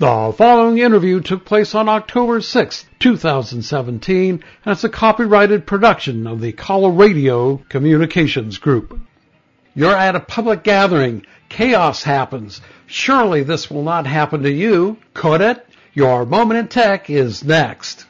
The following interview took place on October 6, 2017, and it's a copyrighted production of the Coloradio Communications Group. You're at a public gathering. Chaos happens. Surely this will not happen to you, could it? Your Moment in Tech is next.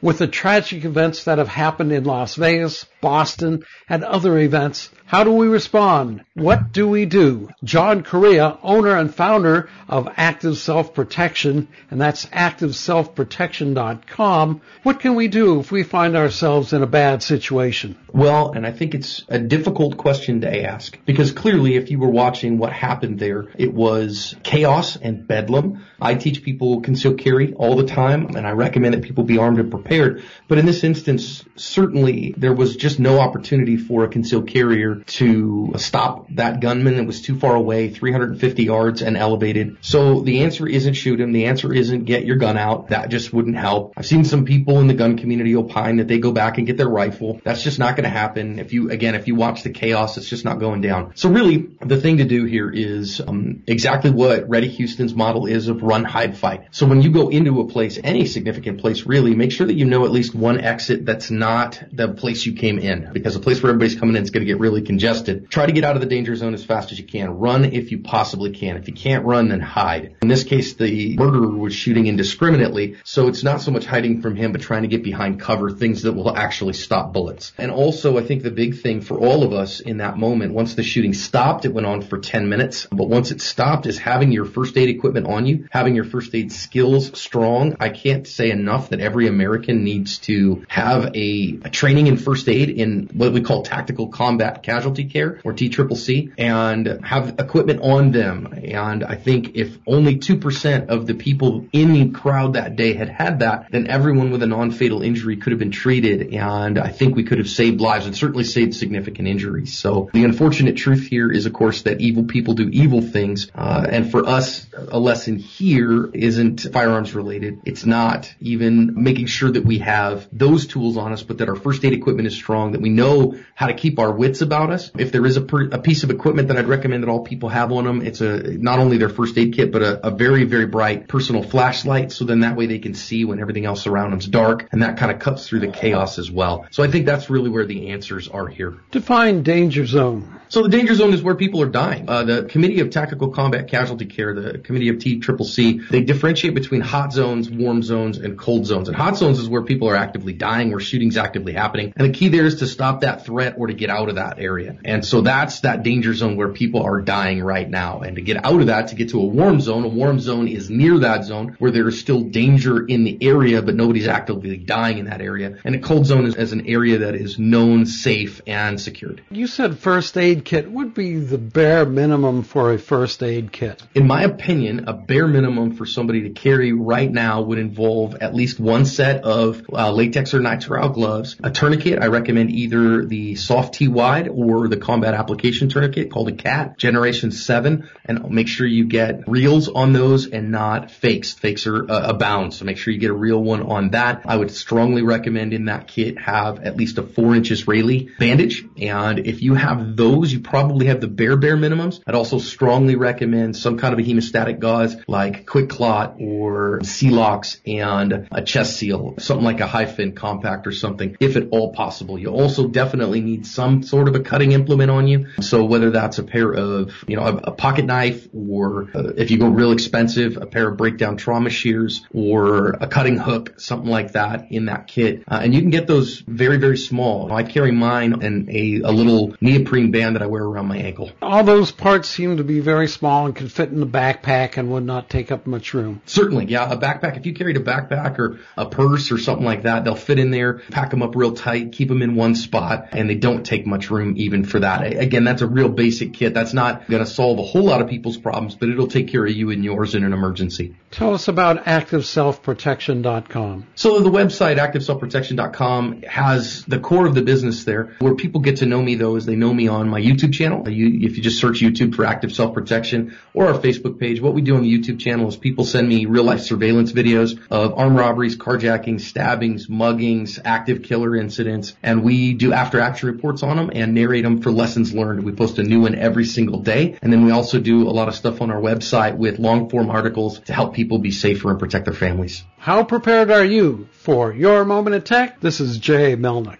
With the tragic events that have happened in Las Vegas, Boston, and other events, how do we respond? What do we do? John Correia, owner and founder of Active Self Protection, and that's activeselfprotection.com. What can we do if we find ourselves in a bad situation? Well, and I think it's a difficult question to ask because clearly if you were watching what happened there, it was chaos and bedlam. I teach people concealed carry all the time and I recommend that people be armed and prepared. But in this instance, certainly there was just no opportunity for a concealed carrier to stop that gunman. that was too far away, 350 yards and elevated. So the answer isn't shoot him. The answer isn't get your gun out. That just wouldn't help. I've seen some people in the gun community opine that they go back and get their rifle. That's just not going to happen. If you, again, if you watch the chaos, it's just not going down. So really the thing to do here is um, exactly what Ready Houston's model is of run, hide, fight. So when you go into a place, any significant place really, make sure that you know at least one exit that's not the place you came in because the place where everybody's coming in is going to get really congested. Try to get out of the danger zone as fast as you can. Run if you possibly can. If you can't run, then hide. In this case, the murderer was shooting indiscriminately, so it's not so much hiding from him, but trying to get behind cover, things that will actually stop bullets. And also, I think the big thing for all of us in that moment, once the shooting stopped, it went on for 10 minutes, but once it stopped is having your first aid equipment on you, having your first aid skills strong. I can't say enough that every American needs to have a, a training in first aid in what we call tactical combat casualty care or TCCC and have equipment on them. And I think if only 2% of the people in the crowd that day had had that, then everyone with a non-fatal injury could have been treated. And I think we could have saved lives and certainly saved significant injuries. So the unfortunate truth here is, of course, that evil people do evil things. Uh, and for us, a lesson here isn't firearms related. It's not even making sure that we have those tools on us, but that our first aid equipment is strong, that we know how to keep our wits about us. If there is a, per, a piece of equipment that I'd recommend that all people have on them, it's a not only their first aid kit, but a, a very, very bright personal flashlight. So then that way they can see when everything else around them's dark, and that kind of cuts through the chaos as well. So I think that's really where the answers are here. Define danger zone. So the danger zone is where people are dying. Uh, the Committee of Tactical Combat Casualty Care, the Committee of TCCC, they differentiate between hot zones, warm zones, and cold zones. And hot zones is where people are actively dying, where shooting's actively happening. And the key there is to stop that threat or to get out of that area. And so that's that danger zone where people are dying right now. And to get out of that, to get to a warm zone, a warm zone is near that zone where there is still danger in the area, but nobody's actively dying in that area. And a cold zone is, is an area that is known, safe, and secured. You said first aid kit would be the bare minimum for a first aid kit. In my opinion, a bare minimum for somebody to carry right now would involve at least one set of uh, latex or nitrile gloves, a tourniquet. I recommend either the SOFTT-W or the combat application tourniquet called a CAT generation seven and make sure you get reels on those and not fakes. Fakes are uh, abound. So make sure you get a real one on that. I would strongly recommend in that kit have at least a four inch Israeli bandage. And if you have those, you probably have the bare, bare minimums. I'd also strongly recommend some kind of a hemostatic gauze like QuikClot or Celox and a chest seal, something like a HyFin compact or something, if at all possible. You also definitely need some sort of a cutting implement on you. So whether that's a pair of, you know, a, a pocket knife or uh, if you go real expensive, a pair of breakdown trauma shears or a cutting hook, something like that in that kit. Uh, and you can get those very, very small. I carry mine and a, a little neoprene band that I wear around my ankle. All those parts seem to be very small and can fit in the backpack and would not take up much room. Certainly, yeah. A backpack, if you carried a backpack or a purse or something like that, they'll fit in there, pack them up real tight, keep them in one spot, and they don't take much room even for that. Again, that's a real basic kit. That's not going to solve a whole lot of people's problems, but it'll take care of you and yours in an emergency. Tell us about ActiveSelfProtection.com. So the website, ActiveSelfProtection.com, has the core of the business there. Where people get to know me though is they know me on my YouTube channel. You, if you just search YouTube for Active Self Protection or our Facebook page, what we do on the YouTube channel is people send me real life surveillance videos of armed robberies, carjackings, stabbings, muggings, active killer incidents, and we do after action reports on them and narrate them for lessons learned. We post a new one every single day. And then we also do a lot of stuff on our website with long form articles to help people be safer and protect their families. How prepared are you for your moment of tech? This is Jay Melnick.